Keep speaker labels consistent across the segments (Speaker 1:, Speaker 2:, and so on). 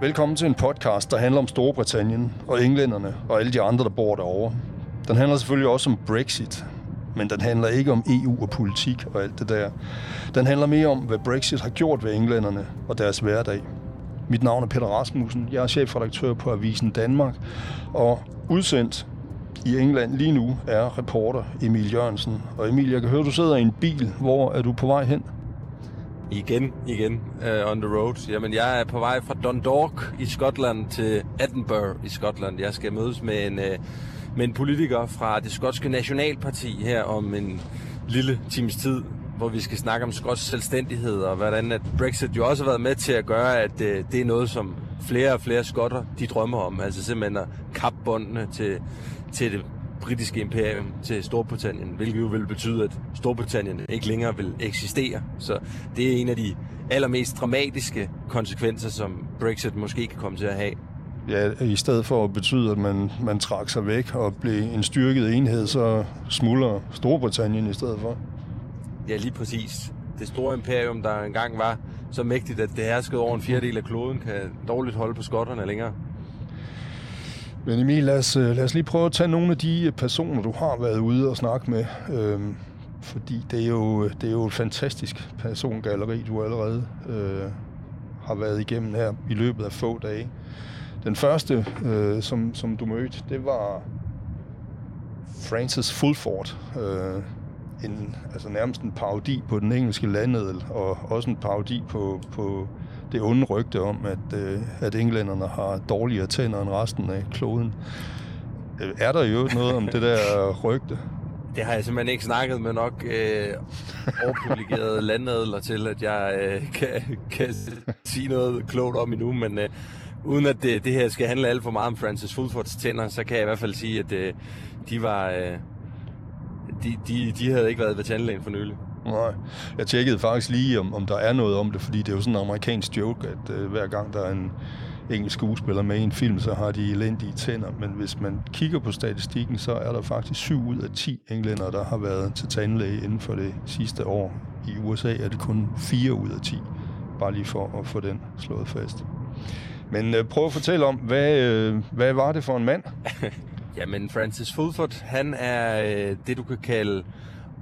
Speaker 1: Velkommen til en podcast, der handler om Storbritannien og englænderne og alle de andre, der bor derovre. Den handler selvfølgelig også om Brexit, men den handler ikke om EU og politik og alt det der. Den handler mere om, hvad Brexit har gjort ved englænderne og deres hverdag. Mit navn er Peter Rasmussen. Jeg er chefredaktør på Avisen Danmark, og udsendt i England lige nu er reporter Emil Jørgensen. Og Emil, jeg kan høre, du sidder i en bil. Hvor er du på vej hen?
Speaker 2: Igen, igen, uh, on the road. Jamen, jeg er på vej fra Dundalk i Skotland til Edinburgh i Skotland. Jeg skal mødes med en, uh, med en politiker fra det skotske nationalparti her om en lille times tid, hvor vi skal snakke om skotsk selvstændighed og hvordan at Brexit jo også har været med til at gøre, at uh, det er noget, som flere og flere skotter de drømmer om. Altså simpelthen at kappe båndene til, til det britiske imperium til Storbritannien, hvilket jo vil betyde, at Storbritannien ikke længere vil eksistere. Så det er en af de allermest dramatiske konsekvenser, som Brexit måske kan komme til at have.
Speaker 1: Ja, i stedet for at betyde, at man, man trak sig væk og blev en styrket enhed, så smuldrer Storbritannien i stedet for.
Speaker 2: Ja, lige præcis. Det store imperium, der engang var så mægtigt, at det herskede over en fjerdedel af kloden, kan dårligt holde på skotterne længere.
Speaker 1: Men Emil, lad os, øh, lad os lige prøve at tage nogle af de øh, personer, du har været ude og snakke med. Øhm, fordi det er, jo, øh, det er jo et fantastisk persongalleri, du allerede øh, har været igennem her i løbet af få dage. Den første, øh, som, som du mødte, det var Francis Fulford. Øh, en, altså nærmest en parodi på den engelske landedel, og også en parodi på, på det onde rygte om, at, øh, at englænderne har dårligere tænder end resten af kloden. Øh, er der jo noget om det der rygte?
Speaker 2: Det har jeg simpelthen ikke snakket med nok øh, overpublikerede landadler til, at jeg øh, kan, kan sige noget klogt om endnu, men øh, uden at det, det her skal handle alt for meget om Francis Fulfords tænder, så kan jeg i hvert fald sige, at øh, de var... Øh, de, de, de havde ikke været ved tandlægen for nylig.
Speaker 1: Nej, jeg tjekkede faktisk lige, om, om der er noget om det, fordi det er jo sådan en amerikansk joke, at øh, hver gang der er en engelsk skuespiller med i en film, så har de elendige tænder. Men hvis man kigger på statistikken, så er der faktisk 7 ud af 10 englænder, der har været til tandlæge inden for det sidste år. I USA er det kun 4 ud af 10. Bare lige for at få den slået fast. Men øh, prøv at fortælle om, hvad, øh, hvad var det for en mand?
Speaker 2: Jamen, Francis Fulford, han er øh, det, du kan kalde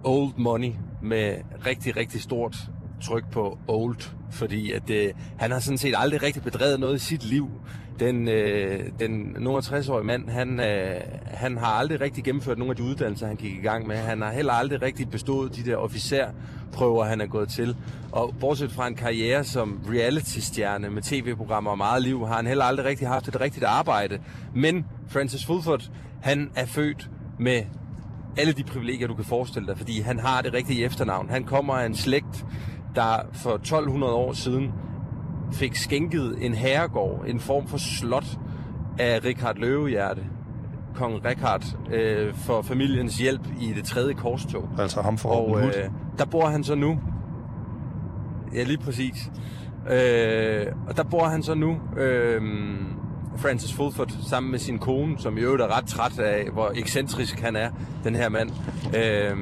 Speaker 2: old money med rigtig, rigtig stort tryk på old, fordi at øh, han har sådan set aldrig rigtig bedrevet noget i sit liv. Den, øh, den 60-årige mand, han, øh, han har aldrig rigtig gennemført nogle af de uddannelser, han gik i gang med. Han har heller aldrig rigtig bestået de der officerprøver, han er gået til. Og bortset fra en karriere som reality-stjerne med tv-programmer og meget liv, har han heller aldrig rigtig haft et rigtigt arbejde. Men Francis Fulford, han er født med alle de privilegier, du kan forestille dig, fordi han har det rigtige efternavn. Han kommer af en slægt, der for 1200 år siden fik skænket en herregård, en form for slot af Richard Løvehjerte, kong Richard, øh, for familiens hjælp i det tredje korstog.
Speaker 1: Altså ham for
Speaker 2: Og øh, der bor han så nu. Ja, lige præcis. Øh, og der bor han så nu. Øh, Francis Fulford sammen med sin kone, som i øvrigt er ret træt af, hvor ekscentrisk han er, den her mand. Øh,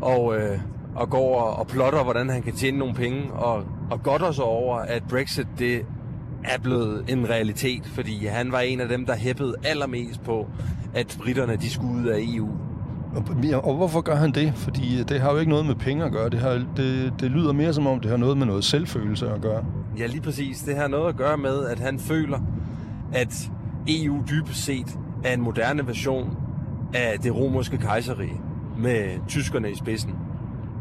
Speaker 2: og, øh, og går og, og plotter, hvordan han kan tjene nogle penge, og, og godter sig over, at Brexit det er blevet en realitet, fordi han var en af dem, der hæppede allermest på, at britterne de skulle ud af EU.
Speaker 1: Og, og hvorfor gør han det? Fordi det har jo ikke noget med penge at gøre. Det, har, det, det lyder mere som om, det har noget med noget selvfølelse at gøre.
Speaker 2: Ja, lige præcis. Det har noget at gøre med, at han føler, at EU dybest set er en moderne version af det romerske kejserige med tyskerne i spidsen.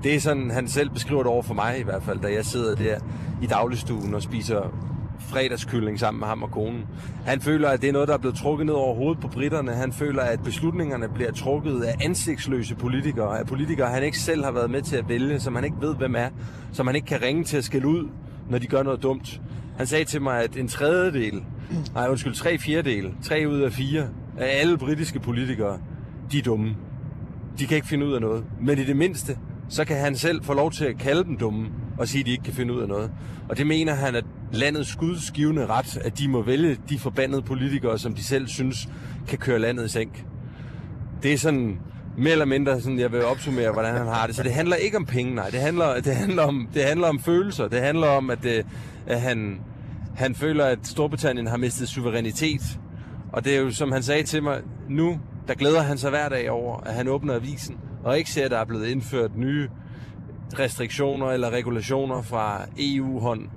Speaker 2: Det er sådan, han selv beskriver det over for mig i hvert fald, da jeg sidder der i dagligstuen og spiser fredagskylling sammen med ham og konen. Han føler, at det er noget, der er blevet trukket ned over hovedet på britterne. Han føler, at beslutningerne bliver trukket af ansigtsløse politikere, af politikere, han ikke selv har været med til at vælge, som han ikke ved, hvem er, som han ikke kan ringe til at skille ud, når de gør noget dumt. Han sagde til mig, at en tredjedel, nej undskyld, tre fjerdedel, tre ud af fire af alle britiske politikere, de er dumme. De kan ikke finde ud af noget. Men i det mindste, så kan han selv få lov til at kalde dem dumme og sige, at de ikke kan finde ud af noget. Og det mener han, at landets skudskivende ret, at de må vælge de forbandede politikere, som de selv synes kan køre landet i sænk. Det er sådan mere eller mindre sådan, jeg vil opsummere, hvordan han har det. Så det handler ikke om penge, nej. Det handler, det handler, om, det handler om følelser. Det handler om, at, det, at han, han føler, at Storbritannien har mistet suverænitet. Og det er jo, som han sagde til mig, nu der glæder han sig hver dag over, at han åbner avisen, og ikke ser, at der er blevet indført nye restriktioner eller regulationer fra EU-hånd.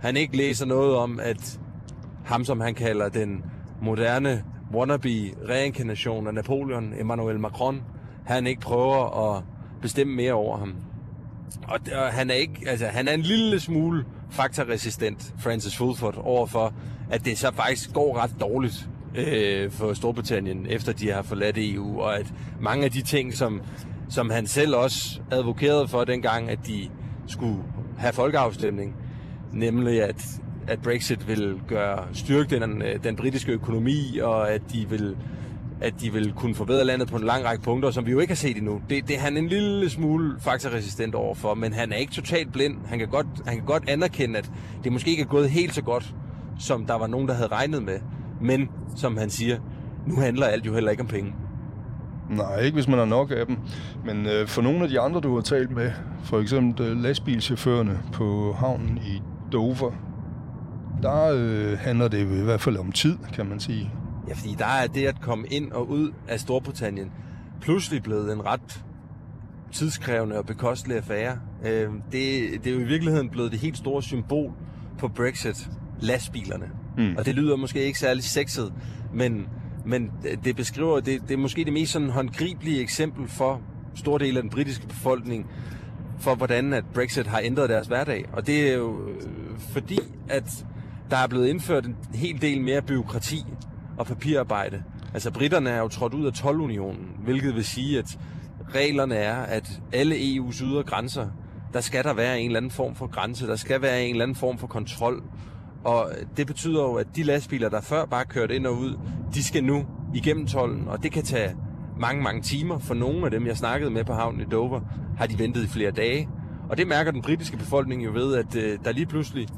Speaker 2: Han ikke læser noget om, at ham, som han kalder den moderne wannabe reinkarnation af Napoleon, Emmanuel Macron, han ikke prøver at bestemme mere over ham. Og, og han er ikke, altså han er en lille smule faktaresistent Francis Fulford, overfor, at det så faktisk går ret dårligt øh, for Storbritannien, efter de har forladt EU, og at mange af de ting, som, som han selv også advokerede for dengang, at de skulle have folkeafstemning, nemlig at, at Brexit vil gøre styrke den, øh, den britiske økonomi, og at de vil at de vil kunne forbedre landet på en lang række punkter, som vi jo ikke har set endnu. Det, det er han en lille smule faktorresistent overfor, men han er ikke totalt blind. Han kan, godt, han kan godt anerkende, at det måske ikke er gået helt så godt, som der var nogen, der havde regnet med. Men, som han siger, nu handler alt jo heller ikke om penge.
Speaker 1: Nej, ikke hvis man har nok af dem. Men øh, for nogle af de andre, du har talt med, for eksempel øh, lastbilchaufførerne på havnen i Dover, der øh, handler det i hvert fald om tid, kan man sige.
Speaker 2: Ja, fordi der er det at komme ind og ud af Storbritannien pludselig blevet en ret tidskrævende og bekostelig affære. Øh, det, det er jo i virkeligheden blevet det helt store symbol på Brexit, lastbilerne. Mm. Og det lyder måske ikke særlig sexet, men, men det beskriver, det, det er måske det mest sådan håndgribelige eksempel for stor del af den britiske befolkning, for hvordan at Brexit har ændret deres hverdag. Og det er jo øh, fordi, at der er blevet indført en hel del mere byråkrati og papirarbejde. Altså britterne er jo trådt ud af 12-unionen, hvilket vil sige, at reglerne er, at alle EU's ydre grænser, der skal der være en eller anden form for grænse, der skal være en eller anden form for kontrol. Og det betyder jo, at de lastbiler, der før bare kørte ind og ud, de skal nu igennem tollen, og det kan tage mange, mange timer. For nogle af dem, jeg snakkede med på havnen i Dover, har de ventet i flere dage. Og det mærker den britiske befolkning jo ved, at øh, der lige pludselig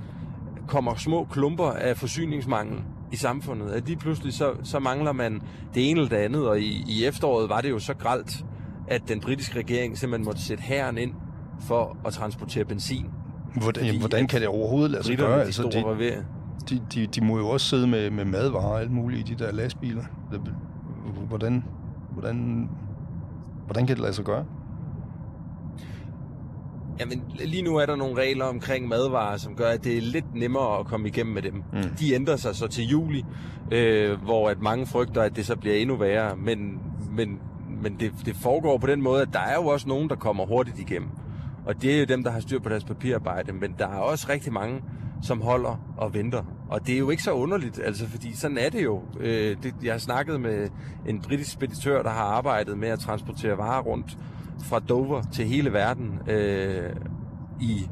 Speaker 2: kommer små klumper af forsyningsmangel i samfundet. At lige pludselig så, så mangler man det ene eller det andet, og i, i efteråret var det jo så gralt, at den britiske regering simpelthen måtte sætte herren ind for at transportere benzin.
Speaker 1: Hvordan, jamen, hvordan kan det overhovedet lade sig gøre? Altså, de, de, de, de må jo også sidde med, med madvarer og alt muligt i de der lastbiler. Hvordan, hvordan, hvordan kan det lade sig gøre?
Speaker 2: Jamen, lige nu er der nogle regler omkring madvarer, som gør, at det er lidt nemmere at komme igennem med dem. Mm. De ændrer sig så til juli, øh, hvor at mange frygter, at det så bliver endnu værre. Men, men, men det, det foregår på den måde, at der er jo også nogen, der kommer hurtigt igennem. Og det er jo dem, der har styr på deres papirarbejde. Men der er også rigtig mange, som holder og venter. Og det er jo ikke så underligt, altså, fordi sådan er det jo. Øh, det, jeg har snakket med en britisk speditør, der har arbejdet med at transportere varer rundt fra Dover til hele verden øh, i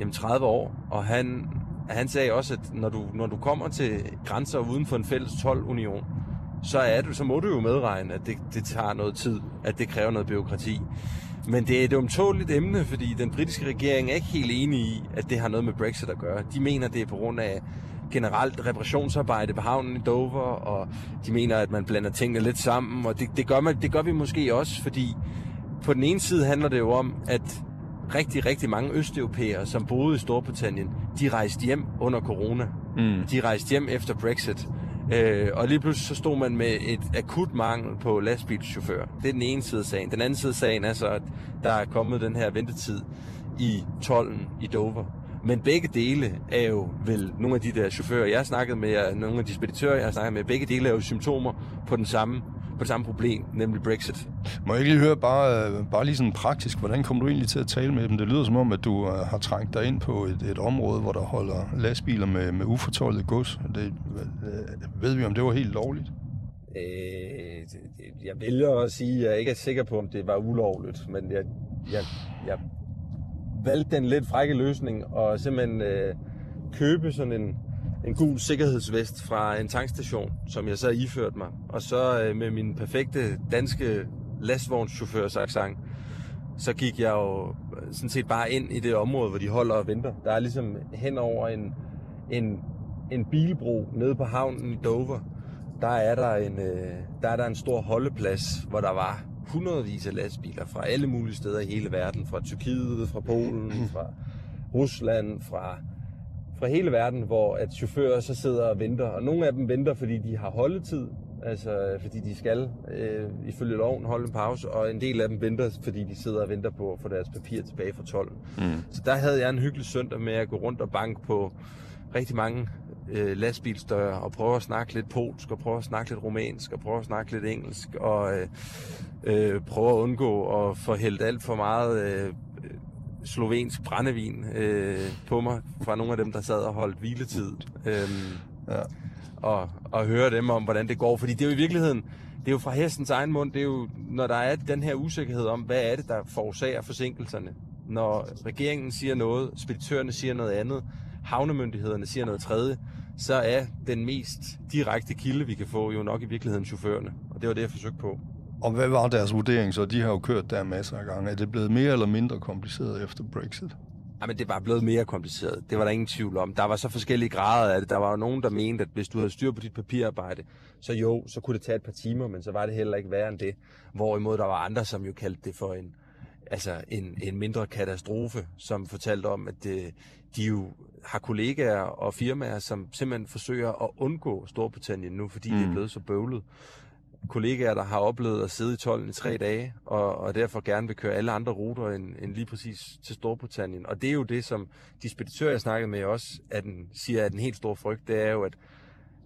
Speaker 2: jamen, 30 år. Og han, han sagde også, at når du, når du kommer til grænser uden for en fælles 12-union, så, er du, så må du jo medregne, at det, det tager noget tid, at det kræver noget byråkrati. Men det er et umtåligt emne, fordi den britiske regering er ikke helt enig i, at det har noget med Brexit at gøre. De mener, det er på grund af generelt reparationsarbejde på havnen i Dover, og de mener, at man blander tingene lidt sammen, og det, det, gør, man, det gør vi måske også, fordi på den ene side handler det jo om, at rigtig, rigtig mange østeuropæere, som boede i Storbritannien, de rejste hjem under corona. Mm. De rejste hjem efter Brexit. Øh, og lige pludselig så stod man med et akut mangel på lastbilchauffører. Det er den ene side af sagen. Den anden side af sagen er så, at der er kommet den her ventetid i tollen i Dover. Men begge dele er jo vel nogle af de der chauffører, jeg har snakket med, nogle af de speditører, jeg har snakket med, begge dele er jo symptomer på den samme på det samme problem, nemlig Brexit.
Speaker 1: Må jeg ikke lige høre, bare, bare lige sådan praktisk, hvordan kommer du egentlig til at tale med dem? Det lyder som om, at du uh, har trængt dig ind på et, et område, hvor der holder lastbiler med, med ufortoldet gods. Det, uh, ved vi, om det var helt lovligt?
Speaker 2: Øh, jeg vælger at sige, at jeg ikke er sikker på, om det var ulovligt, men jeg, jeg, jeg valgte den lidt frække løsning og simpelthen øh, købe sådan en, en gul sikkerhedsvest fra en tankstation, som jeg så iførte mig. Og så øh, med min perfekte danske lastvognschaufførs accent, så gik jeg jo øh, sådan set bare ind i det område, hvor de holder og venter. Der er ligesom hen over en, en, en bilbro nede på havnen i Dover. Der er der en, øh, der er der en stor holdeplads, hvor der var hundredvis af lastbiler fra alle mulige steder i hele verden, fra Tyrkiet, fra Polen, fra Rusland, fra, fra hele verden, hvor at chauffører så sidder og venter. Og nogle af dem venter, fordi de har holdetid, altså fordi de skal øh, ifølge loven holde en pause, og en del af dem venter, fordi de sidder og venter på at få deres papir tilbage fra 12. Mm. Så der havde jeg en hyggelig søndag med at gå rundt og banke på rigtig mange øh, lastbilsdøre og prøve at snakke lidt polsk, og prøve at snakke lidt romansk, og prøve at snakke lidt engelsk, og øh, øh, prøve at undgå at få hældt alt for meget øh, slovensk brændevin øh, på mig fra nogle af dem, der sad og holdt hviletid. Øh, ja. og, og høre dem om, hvordan det går. Fordi det er jo i virkeligheden, det er jo fra hestens egen mund, det er jo, når der er den her usikkerhed om, hvad er det, der forårsager forsinkelserne. Når regeringen siger noget, speditørerne siger noget andet, havnemyndighederne siger noget tredje, så er den mest direkte kilde, vi kan få, jo nok i virkeligheden chaufførerne. Og det var det, jeg forsøgte på.
Speaker 1: Og hvad var deres vurdering så? De har jo kørt der masser af gange. Er det blevet mere eller mindre kompliceret efter Brexit?
Speaker 2: Jamen, det var blevet mere kompliceret. Det var der ingen tvivl om. Der var så forskellige grader af det. Der var jo nogen, der mente, at hvis du havde styr på dit papirarbejde, så jo, så kunne det tage et par timer, men så var det heller ikke værre end det. Hvorimod der var andre, som jo kaldte det for en, altså en, en mindre katastrofe, som fortalte om, at det, de jo har kollegaer og firmaer, som simpelthen forsøger at undgå Storbritannien nu, fordi mm. det er mm. blevet så bøvlet. Kollegaer, der har oplevet at sidde i tolden i tre dage, og, og derfor gerne vil køre alle andre ruter end, end lige præcis til Storbritannien. Og det er jo det, som de speditører, jeg snakkede med også, at den, siger, at den helt store frygt, det er jo, at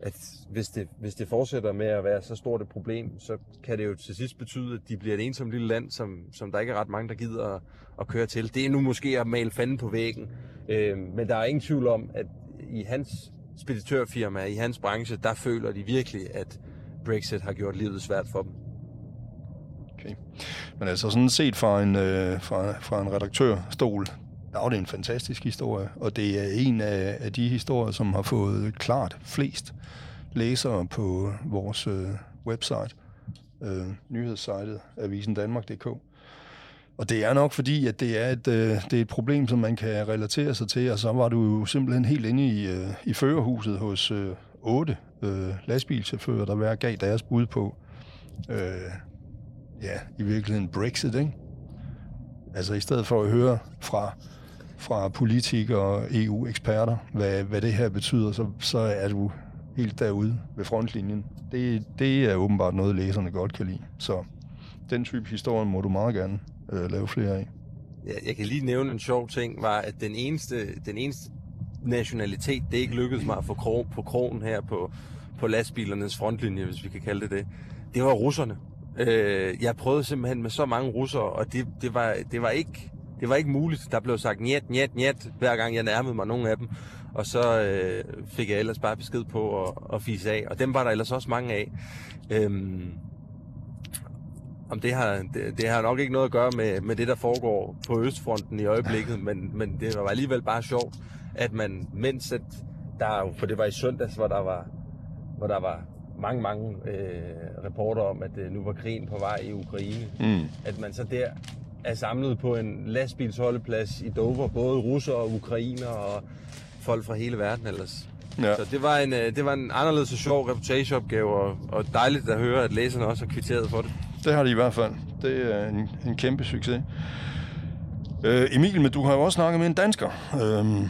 Speaker 2: at hvis det, hvis det fortsætter med at være så stort et problem, så kan det jo til sidst betyde, at de bliver et ensomt lille land, som, som der ikke er ret mange, der gider at, at køre til. Det er nu måske at male fanden på væggen, øh, men der er ingen tvivl om, at i hans speditørfirma, i hans branche, der føler de virkelig, at Brexit har gjort livet svært for dem.
Speaker 1: Okay. Men altså sådan set fra en, øh, fra, fra en redaktørstol, der er det en fantastisk historie, og det er en af, af de historier, som har fået klart flest læsere på vores øh, website, øh, nyhedssejtet avisendanmark.dk. Og det er nok fordi, at det er, et, øh, det er et problem, som man kan relatere sig til, og så var du jo simpelthen helt inde i, øh, i førerhuset hos øh, otte øh, lastbilchauffører, der hver gav deres bud på, øh, ja, i virkeligheden Brexit, ikke? Altså i stedet for at høre fra fra politikere og EU-eksperter, hvad, hvad det her betyder, så, så er du helt derude ved frontlinjen. Det, det er åbenbart noget, læserne godt kan lide. Så den type historie må du meget gerne øh, lave flere af.
Speaker 2: Ja, jeg kan lige nævne en sjov ting, var, at den eneste, den eneste nationalitet, det ikke lykkedes mig at få krog, på krogen her på, på lastbilernes frontlinje, hvis vi kan kalde det det, det var russerne. Øh, jeg prøvede simpelthen med så mange russere, og det, det, var, det var ikke det var ikke muligt. Der blev sagt njet, njet, njet, hver gang jeg nærmede mig nogen af dem. Og så øh, fik jeg ellers bare besked på at, at fise af. Og dem var der ellers også mange af. Øhm, om det har, det, det har nok ikke noget at gøre med, med det, der foregår på Østfronten i øjeblikket, men, men det var alligevel bare sjovt, at man, mens at der, for det var i søndags, hvor der var, hvor der var mange, mange øh, reporter om, at øh, nu var krigen på vej i Ukraine, mm. at man så der er samlet på en lastbilsholdeplads i Dover, både russere og ukrainer og folk fra hele verden ellers. Ja. Så det var, en, øh, det var en anderledes og sjov reportageopgave, og, og dejligt at høre, at læserne også har kvitteret for det.
Speaker 1: Det har de i hvert fald. Det er en, en kæmpe succes. Øh, Emil, men du har jo også snakket med en dansker. Øh,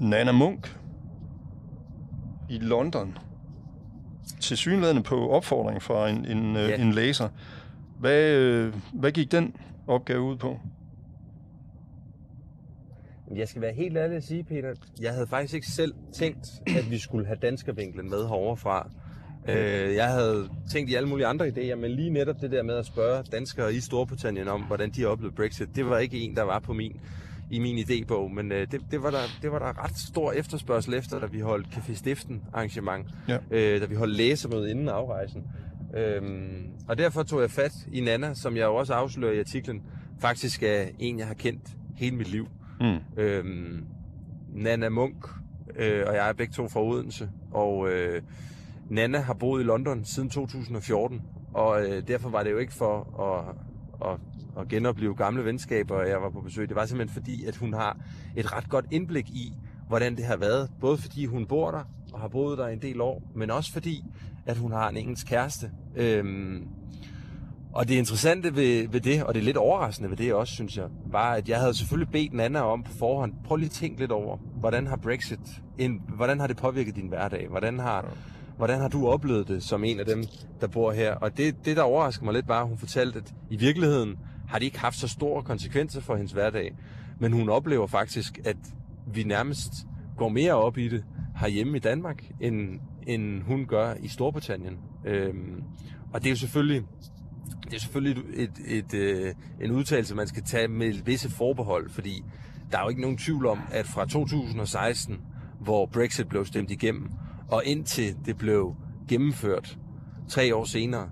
Speaker 1: Nana Munk i London. Til synlædende på opfordring fra en, en, øh, ja. en læser. Hvad, øh, hvad gik den opgave ud på?
Speaker 2: Jeg skal være helt ærlig at sige, Peter, jeg havde faktisk ikke selv tænkt, at vi skulle have danskervinklen med heroverfra. Øh, jeg havde tænkt i alle mulige andre idéer, men lige netop det der med at spørge danskere i Storbritannien om, hvordan de oplevede Brexit, det var ikke en, der var på min i min idébog, men øh, det, det, var der, det var der ret stor efterspørgsel efter, da vi holdt Café Stiften arrangement, ja. øh, da vi holdt læsermøde inden afrejsen. Øhm, og derfor tog jeg fat i Nana, som jeg også afslører i artiklen, faktisk er en, jeg har kendt hele mit liv. Mm. Øhm, Nana Munk øh, og jeg er begge to fra Odense, og øh, Nana har boet i London siden 2014, og øh, derfor var det jo ikke for at, at, at genopleve gamle venskaber, jeg var på besøg. Det var simpelthen fordi, at hun har et ret godt indblik i, hvordan det har været. Både fordi hun bor der, og har boet der en del år, men også fordi, at hun har en engelsk kæreste. Øhm, Og det interessante ved, ved det, og det er lidt overraskende ved det også, synes jeg, var, at jeg havde selvfølgelig bedt den anden om på forhånd, prøv lige at tænke lidt over, hvordan har Brexit, en, hvordan har det påvirket din hverdag? Hvordan har, hvordan har du oplevet det som en af dem, der bor her? Og det, det der overraskede mig lidt, var, at hun fortalte, at i virkeligheden har det ikke haft så store konsekvenser for hendes hverdag. Men hun oplever faktisk, at vi nærmest går mere op i det herhjemme i Danmark, end, end hun gør i Storbritannien. Øhm, og det er jo selvfølgelig det er selvfølgelig et, et, et, øh, en udtalelse, man skal tage med visse forbehold, fordi der er jo ikke nogen tvivl om, at fra 2016, hvor Brexit blev stemt igennem, og indtil det blev gennemført tre år senere,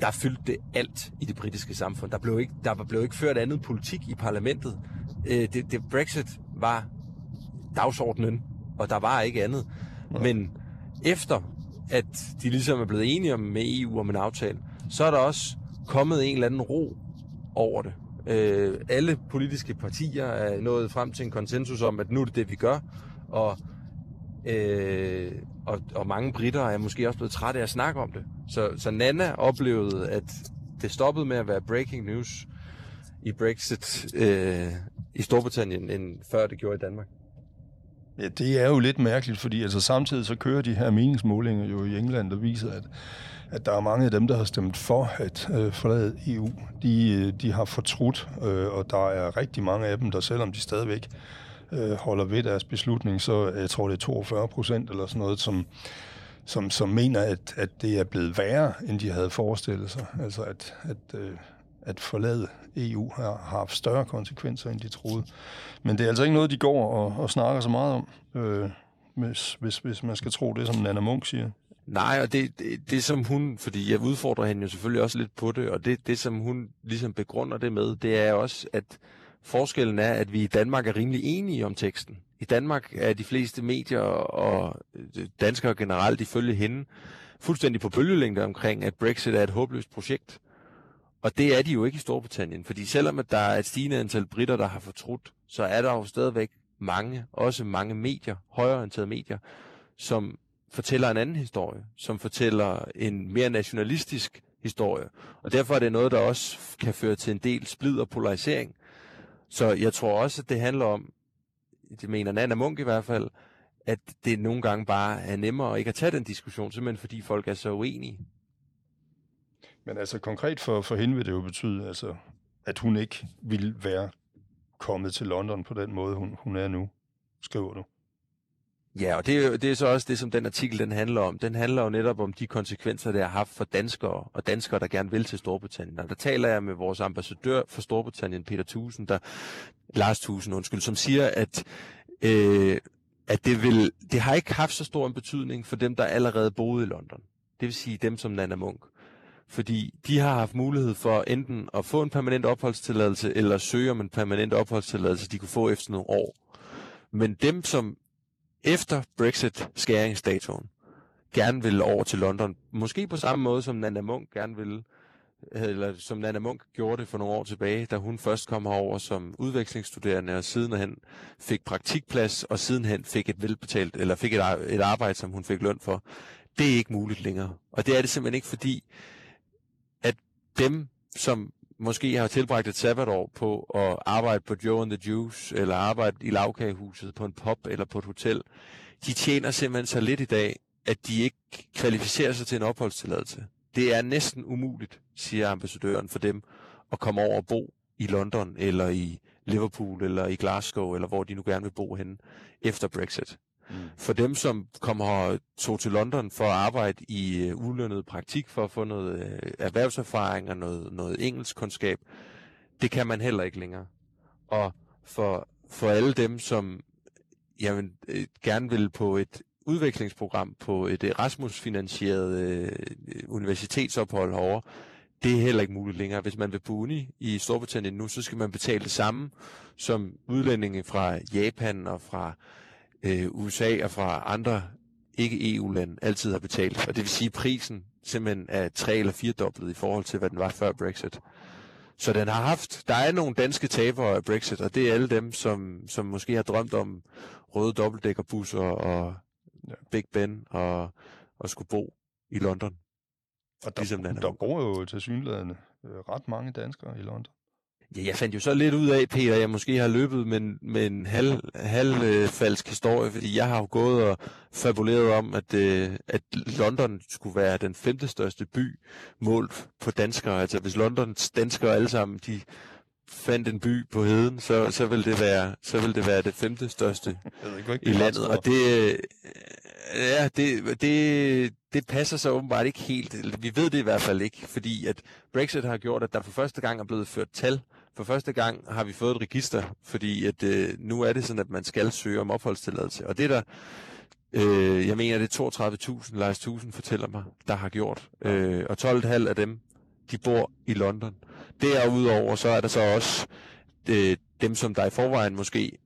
Speaker 2: der fyldte det alt i det britiske samfund. Der blev ikke, der blev ikke ført andet politik i parlamentet. Øh, det, det, Brexit var dagsordenen, og der var ikke andet. Men efter, at de ligesom er blevet enige med EU om en aftale, så er der også kommet en eller anden ro over det. Øh, alle politiske partier er nået frem til en konsensus om, at nu er det det, vi gør, og, øh, og, og mange britter er måske også blevet trætte af at snakke om det. Så, så Nana oplevede, at det stoppede med at være breaking news i Brexit øh, i Storbritannien, end før det gjorde i Danmark.
Speaker 1: Ja, det er jo lidt mærkeligt, fordi altså samtidig så kører de her meningsmålinger jo i England, der viser, at at der er mange af dem, der har stemt for at øh, forlade EU, de, øh, de har fortrudt, øh, og der er rigtig mange af dem, der selvom de stadigvæk øh, holder ved deres beslutning, så øh, jeg tror det er 42 procent eller sådan noget, som, som, som mener, at, at det er blevet værre, end de havde forestillet sig. Altså at, at, øh, at forlade EU har, har haft større konsekvenser, end de troede. Men det er altså ikke noget, de går og, og snakker så meget om, øh, hvis, hvis, hvis man skal tro det, som Nana Munk siger.
Speaker 2: Nej, og det, det, det som hun, fordi jeg udfordrer hende jo selvfølgelig også lidt på det, og det, det som hun ligesom begrunder det med, det er også, at forskellen er, at vi i Danmark er rimelig enige om teksten. I Danmark er de fleste medier og øh, danskere generelt, ifølge hende fuldstændig på bølgelængde omkring, at Brexit er et håbløst projekt. Og det er de jo ikke i Storbritannien, fordi selvom at der er et stigende antal britter, der har fortrudt, så er der jo stadigvæk mange, også mange medier, højreorienterede medier, som fortæller en anden historie, som fortæller en mere nationalistisk historie. Og derfor er det noget, der også kan føre til en del splid og polarisering. Så jeg tror også, at det handler om, det mener Nana Munk i hvert fald, at det nogle gange bare er nemmere ikke at tage den diskussion, simpelthen fordi folk er så uenige.
Speaker 1: Men altså konkret for, for hende vil det jo betyde, altså, at hun ikke vil være kommet til London på den måde, hun, hun er nu, skriver du.
Speaker 2: Ja, og det er, det er så også det, som den artikel den handler om. Den handler jo netop om de konsekvenser, det har haft for danskere og danskere, der gerne vil til Storbritannien. Og der taler jeg med vores ambassadør for Storbritannien, Peter Thusen, der, Lars Thusen, undskyld, som siger, at, øh, at det, vil, det har ikke haft så stor en betydning for dem, der allerede boede i London. Det vil sige dem som Nana Munk. Fordi de har haft mulighed for enten at få en permanent opholdstilladelse, eller søge om en permanent opholdstilladelse, de kunne få efter nogle år. Men dem, som efter Brexit-skæringsdatoen gerne vil over til London. Måske på samme måde, som Nana Munk gerne ville, eller som Nana Munk gjorde det for nogle år tilbage, da hun først kom herover som udvekslingsstuderende, og sidenhen fik praktikplads, og sidenhen fik et velbetalt, eller fik et, et arbejde, som hun fik løn for. Det er ikke muligt længere. Og det er det simpelthen ikke, fordi at dem, som måske har tilbragt et sabbatår på at arbejde på Joe and the Juice, eller arbejde i lavkagehuset på en pop eller på et hotel, de tjener simpelthen så lidt i dag, at de ikke kvalificerer sig til en opholdstilladelse. Det er næsten umuligt, siger ambassadøren for dem, at komme over og bo i London, eller i Liverpool, eller i Glasgow, eller hvor de nu gerne vil bo henne efter Brexit. Mm. For dem, som kommer tog til London for at arbejde i uh, ulønnet praktik, for at få noget uh, erhvervserfaring og noget, noget engelsk kundskab, det kan man heller ikke længere. Og for, for alle dem, som jamen, øh, gerne vil på et udvekslingsprogram på et øh, Erasmus-finansieret øh, universitetsophold herovre, det er heller ikke muligt længere. Hvis man vil på uni i Storbritannien nu, så skal man betale det samme som udlændinge fra Japan og fra øh, USA og fra andre ikke-EU-lande altid har betalt. Og det vil sige, at prisen simpelthen er tre eller fire dobbelt i forhold til, hvad den var før Brexit. Så den har haft, der er nogle danske tabere af Brexit, og det er alle dem, som, som måske har drømt om røde dobbeltdækkerbusser og. Big Ben og, og skulle bo i London.
Speaker 1: Og der, ligesom der bor jo til synlædende øh, ret mange danskere i London.
Speaker 2: Ja, jeg fandt jo så lidt ud af, Peter, jeg måske har løbet med, med en halv, halv øh, falsk historie, fordi jeg har jo gået og fabuleret om, at, øh, at London skulle være den femte største by målt på danskere. Altså hvis Londons danskere alle sammen, de fandt en by på heden, så, så vil det være så vil det være det femte største
Speaker 1: ikke,
Speaker 2: i landet. Og det, øh, ja, det, det, det passer så åbenbart ikke helt. Vi ved det i hvert fald ikke, fordi at Brexit har gjort, at der for første gang er blevet ført tal for første gang har vi fået et register, fordi at øh, nu er det sådan, at man skal søge om opholdstilladelse. Og det der, øh, jeg mener, det er 32.000, Lars 1000 fortæller mig, der har gjort. Øh, og 12,5 af dem, de bor i London. Derudover så er der så også øh, dem, som der i forvejen måske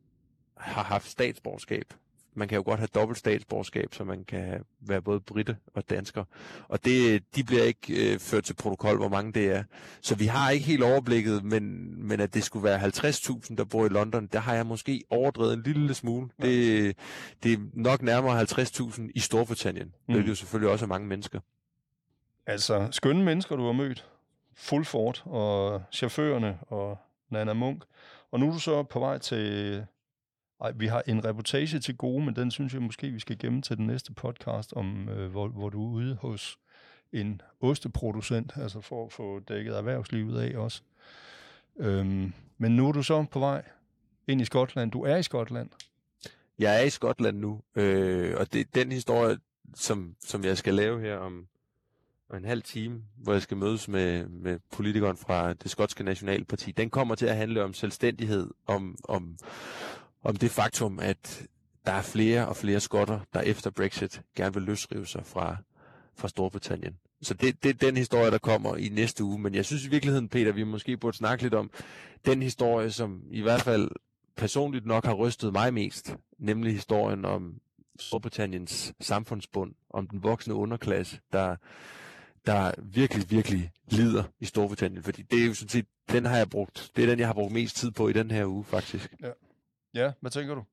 Speaker 2: har haft statsborgerskab man kan jo godt have dobbelt statsborgerskab, så man kan være både britte og dansker. Og det, de bliver ikke øh, ført til protokol, hvor mange det er. Så vi har ikke helt overblikket, men, men at det skulle være 50.000, der bor i London, der har jeg måske overdrevet en lille smule. Ja. Det, det er nok nærmere 50.000 i Storbritannien. Mm. Det er jo selvfølgelig også mange mennesker.
Speaker 1: Altså, skønne mennesker, du har mødt. Fullford og chaufførerne og Nana Munk. Og nu er du så på vej til ej, vi har en reportage til gode, men den synes jeg måske, vi skal gemme til den næste podcast, om øh, hvor, hvor du er ude hos en osteproducent, altså for at få dækket erhvervslivet af også. Øhm, men nu er du så på vej ind i Skotland. Du er i Skotland.
Speaker 2: Jeg er i Skotland nu, øh, og det er den historie, som, som jeg skal lave her om, en halv time, hvor jeg skal mødes med, med politikeren fra det skotske nationalparti. Den kommer til at handle om selvstændighed, om, om, om det faktum, at der er flere og flere skotter, der efter Brexit gerne vil løsrive sig fra, fra Storbritannien. Så det, det er den historie, der kommer i næste uge. Men jeg synes i virkeligheden, Peter, vi måske burde snakke lidt om den historie, som i hvert fald personligt nok har rystet mig mest, nemlig historien om Storbritanniens samfundsbund, om den voksne underklasse, der, der virkelig, virkelig lider i Storbritannien. Fordi det er jo sådan set, den har jeg brugt, det er den, jeg har brugt mest tid på i den her uge, faktisk.
Speaker 1: Ja. Ja, hvad tænker du?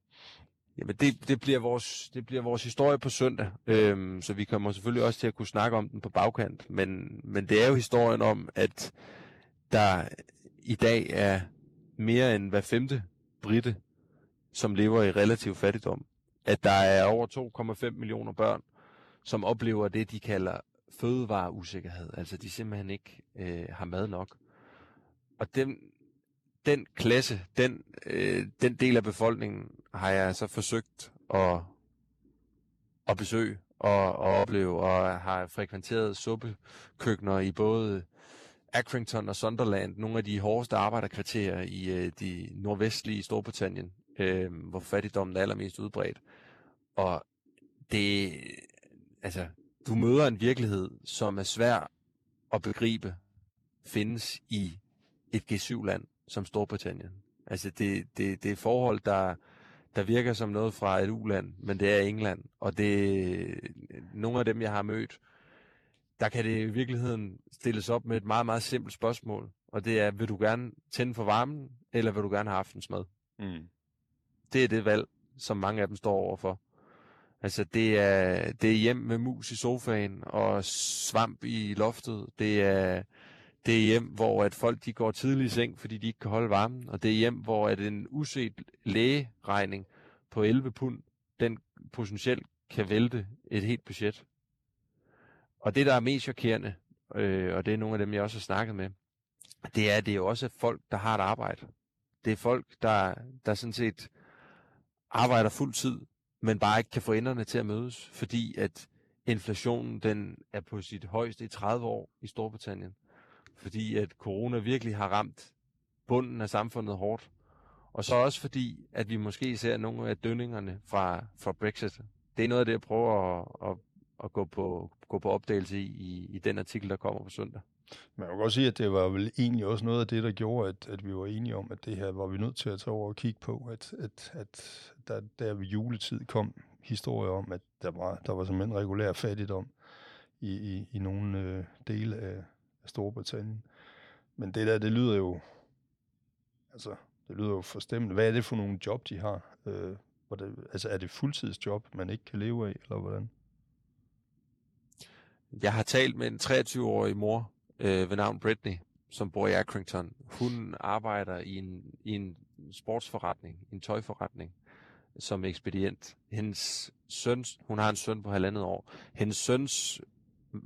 Speaker 2: Jamen, det, det, bliver vores, det bliver vores historie på søndag, øhm, så vi kommer selvfølgelig også til at kunne snakke om den på bagkant. Men, men det er jo historien om, at der i dag er mere end hver femte britte, som lever i relativ fattigdom. At der er over 2,5 millioner børn, som oplever det, de kalder fødevareusikkerhed. Altså, de simpelthen ikke øh, har mad nok. Og dem, den klasse, den, øh, den del af befolkningen, har jeg så forsøgt at, at besøge og, og opleve, og har frekventeret suppekøkkener i både Accrington og Sunderland, nogle af de hårdeste arbejderkvarterer i øh, de nordvestlige Storbritannien, øh, hvor fattigdommen er allermest udbredt. Og det, altså, du møder en virkelighed, som er svær at begribe, findes i et G7-land som Storbritannien. Altså det, det, det er forhold, der, der virker som noget fra et uland, men det er England. Og det nogle af dem, jeg har mødt, der kan det i virkeligheden stilles op med et meget, meget simpelt spørgsmål. Og det er, vil du gerne tænde for varmen, eller vil du gerne have aftensmad? Mm. Det er det valg, som mange af dem står overfor. Altså det er, det er hjem med mus i sofaen og svamp i loftet. Det er det er hjem, hvor at folk de går tidligt i seng, fordi de ikke kan holde varmen. Og det er hjem, hvor at en uset lægeregning på 11 pund, den potentielt kan vælte et helt budget. Og det, der er mest chokerende, øh, og det er nogle af dem, jeg også har snakket med, det er, det er jo også folk, der har et arbejde. Det er folk, der, der sådan set arbejder fuld tid, men bare ikke kan få enderne til at mødes, fordi at inflationen den er på sit højeste i 30 år i Storbritannien fordi at corona virkelig har ramt bunden af samfundet hårdt. Og så også fordi, at vi måske ser nogle af dønningerne fra, fra Brexit. Det er noget af det, jeg prøver at, at, at gå, på, gå på opdagelse i, i, i den artikel, der kommer på søndag.
Speaker 1: Man kan godt sige, at det var vel egentlig også noget af det, der gjorde, at, at vi var enige om, at det her var vi nødt til at tage over og kigge på, at, at, at der, der ved juletid kom historier om, at der var, der var simpelthen regulær fattigdom i, i, i nogle øh, dele af, af Storbritannien. Men det der, det lyder jo, altså, det lyder jo forstemmende. Hvad er det for nogle job, de har? Øh, hvordan, altså, er det fuldtidsjob, man ikke kan leve af, eller hvordan?
Speaker 2: Jeg har talt med en 23-årig mor øh, ved navn Britney, som bor i Accrington, hun arbejder i en, i en sportsforretning, en tøjforretning, som ekspedient. Hendes søn, hun har en søn på halvandet år. Hendes søns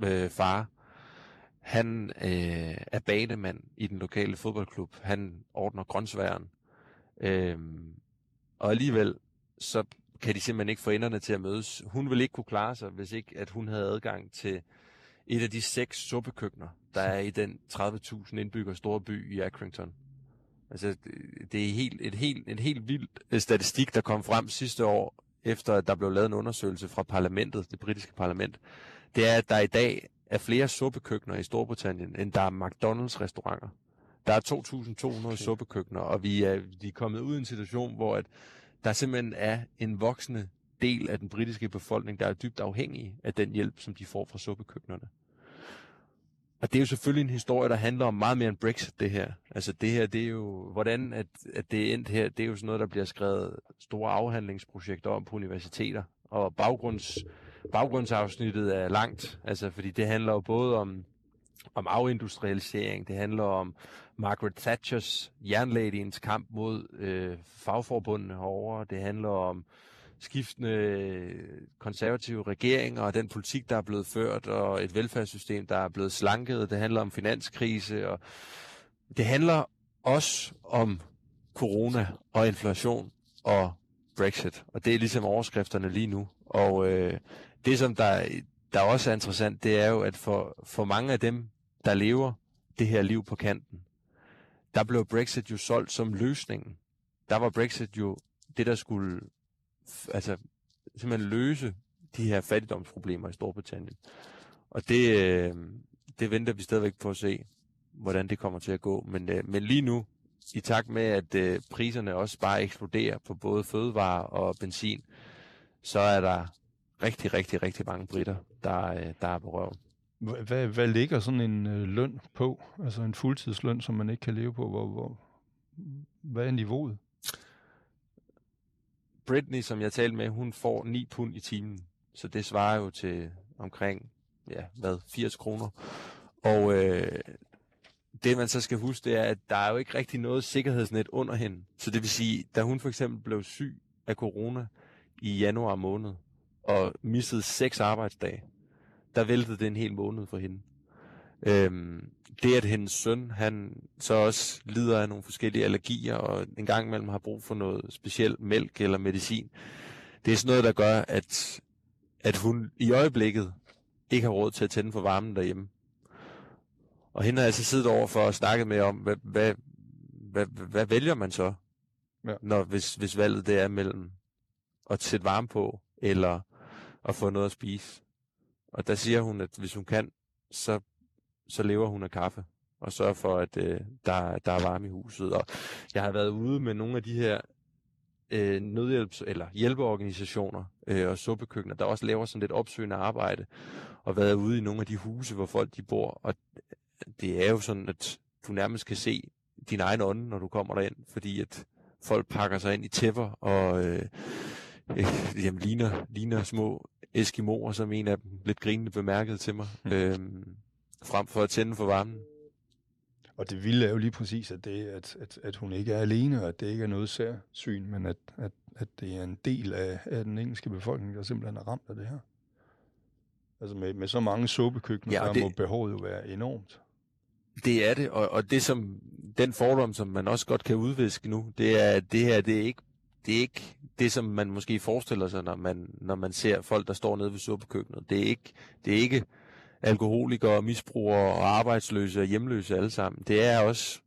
Speaker 2: øh, far, han øh, er banemand i den lokale fodboldklub. Han ordner grøntsværen. Øh, og alligevel, så kan de simpelthen ikke få enderne til at mødes. Hun ville ikke kunne klare sig, hvis ikke at hun havde adgang til et af de seks suppekøkkener, der er i den 30.000 indbygger store by i Accrington. Altså, det er helt, et, helt, et helt vildt øh, statistik, der kom frem sidste år, efter at der blev lavet en undersøgelse fra parlamentet, det britiske parlament. Det er, at der i dag er flere suppekøkkener i Storbritannien, end der er McDonald's-restauranter. Der er 2.200 okay. suppekøkkener, og vi er, de er kommet ud i en situation, hvor at der simpelthen er en voksende del af den britiske befolkning, der er dybt afhængige af den hjælp, som de får fra suppekøkkenerne. Og det er jo selvfølgelig en historie, der handler om meget mere end Brexit, det her. Altså det her, det er jo, hvordan at, at det er endt her, det er jo sådan noget, der bliver skrevet store afhandlingsprojekter om på universiteter. Og baggrunds, baggrundsafsnittet er langt, altså fordi det handler jo både om, om afindustrialisering, det handler om Margaret Thatchers jernladiens kamp mod øh, fagforbundene herovre, det handler om skiftende konservative regeringer og den politik, der er blevet ført, og et velfærdssystem, der er blevet slanket. Det handler om finanskrise, og det handler også om corona og inflation og Brexit. Og det er ligesom overskrifterne lige nu. Og øh, det, som der, der også er interessant, det er jo, at for, for mange af dem, der lever det her liv på kanten, der blev Brexit jo solgt som løsningen. Der var Brexit jo det, der skulle altså, simpelthen løse de her fattigdomsproblemer i Storbritannien. Og det, øh, det venter vi stadigvæk på at se, hvordan det kommer til at gå. Men, øh, men lige nu, i takt med, at øh, priserne også bare eksploderer på både fødevarer og benzin, så er der rigtig, rigtig, rigtig mange britter, der, øh, der er på røven.
Speaker 1: Hvad, hvad ligger sådan en øh, løn på? Altså en fuldtidsløn, som man ikke kan leve på? Hvor, hvor, hvad er niveauet?
Speaker 2: Britney, som jeg talte med, hun får 9 pund i timen. Så det svarer jo til omkring, ja, hvad, 80 kroner. Og øh, det man så skal huske, det er, at der er jo ikke rigtig noget sikkerhedsnet under hende. Så det vil sige, da hun for eksempel blev syg af corona i januar måned, og missede seks arbejdsdage, der væltede det en hel måned for hende. Øhm, det at hendes søn, han så også lider af nogle forskellige allergier, og en gang imellem har brug for noget specielt mælk eller medicin, det er sådan noget, der gør, at, at hun i øjeblikket ikke har råd til at tænde for varmen derhjemme. Og hende har altså siddet over for at snakke med om, hvad, hvad, hvad, hvad vælger man så, ja. når, hvis, hvis valget det er mellem at sætte varme på, eller at få noget at spise. Og der siger hun, at hvis hun kan, så så lever hun af kaffe og sørger for, at øh, der, der er varme i huset. Og jeg har været ude med nogle af de her øh, nødhjælps- eller hjælpeorganisationer øh, og suppekøkkener, der også laver sådan lidt opsøgende arbejde, og været ude i nogle af de huse, hvor folk de bor. Og det er jo sådan, at du nærmest kan se din egen ånde, når du kommer derind, fordi at folk pakker sig ind i tæpper og øh, øh, jamen, ligner, ligner små eskimoer, som en af dem lidt grinende bemærkede til mig. Øhm, frem for at tænde for varmen.
Speaker 1: Og det vilde er jo lige præcis, at, det, at, at, at hun ikke er alene, og at det ikke er noget særsyn, men at, at, at det er en del af, af den engelske befolkning, der simpelthen er ramt af det her. Altså med, med så mange suppekøkkener, ja, der det, må behovet jo være enormt.
Speaker 2: Det er det, og, og det som den fordom, som man også godt kan udviske nu, det er, at det her, det er ikke det er ikke det, som man måske forestiller sig, når man, når man ser folk, der står nede ved suppekøkkenet. Det er ikke, det er ikke alkoholikere, misbrugere og arbejdsløse og hjemløse alle sammen. Det er også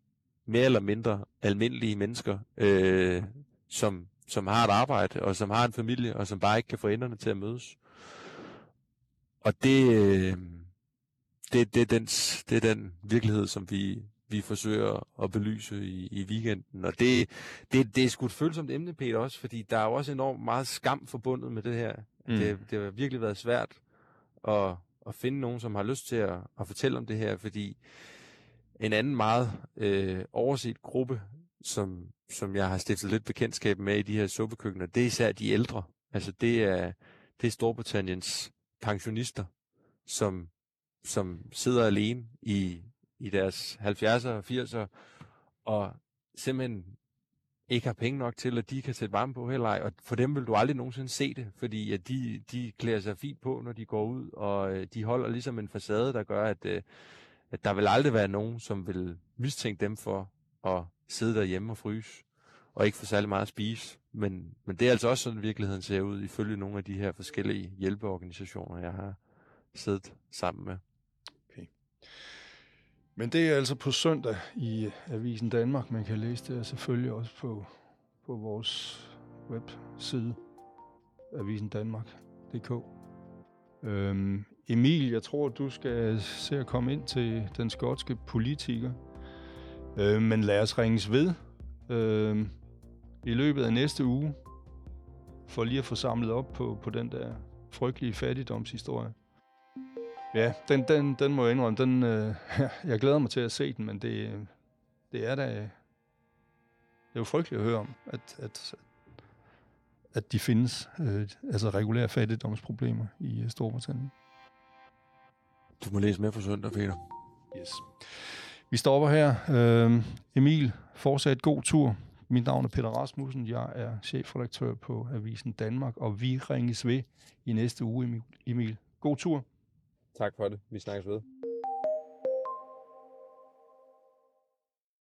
Speaker 2: mere eller mindre almindelige mennesker, øh, som, som har et arbejde, og som har en familie, og som bare ikke kan få enderne til at mødes. Og det, øh, det, det, er den, det er den virkelighed, som vi, vi forsøger at belyse i, i weekenden. Og det, det, det er sgu et følsomt emne, Peter, også, fordi der er jo også enormt meget skam forbundet med det her. Mm. Det, det har virkelig været svært at, at finde nogen, som har lyst til at, at fortælle om det her, fordi en anden meget øh, overset gruppe, som, som jeg har stiftet lidt bekendtskab med i de her suppekøkkener, det er især de ældre. Altså det er, det er Storbritanniens pensionister, som, som sidder alene i, i deres 70'er og 80'er, og simpelthen ikke har penge nok til, at de kan sætte varme på heller ej. Og for dem vil du aldrig nogensinde se det, fordi at de, de klæder sig fint på, når de går ud, og øh, de holder ligesom en facade, der gør, at, øh, at der vil aldrig være nogen, som vil mistænke dem for at sidde derhjemme og fryse, og ikke få særlig meget at spise. Men, men det er altså også sådan, virkeligheden ser ud, ifølge nogle af de her forskellige hjælpeorganisationer, jeg har siddet sammen med.
Speaker 1: Men det er altså på søndag i Avisen Danmark. Man kan læse det selvfølgelig også på, på vores webside, avisendanmark.dk. Øhm, Emil, jeg tror, du skal se at komme ind til den skotske politiker. Øhm, men lad os ringes ved øhm, i løbet af næste uge, for lige at få samlet op på, på den der frygtelige fattigdomshistorie. Ja, den, den, den må jeg indrømme. Den, øh, jeg glæder mig til at se den, men det, det er da... Det er jo frygteligt at høre om, at, at, at de findes, øh, altså regulære fattigdomsproblemer i øh, Storbritannien.
Speaker 2: Du må læse med for søndag, Peter.
Speaker 1: Yes. Vi stopper her. Øh, Emil, fortsat god tur. Mit navn er Peter Rasmussen. Jeg er chefredaktør på Avisen Danmark, og vi ringes ved i næste uge, Emil. God tur.
Speaker 2: Tak for det. Vi snakkes ved.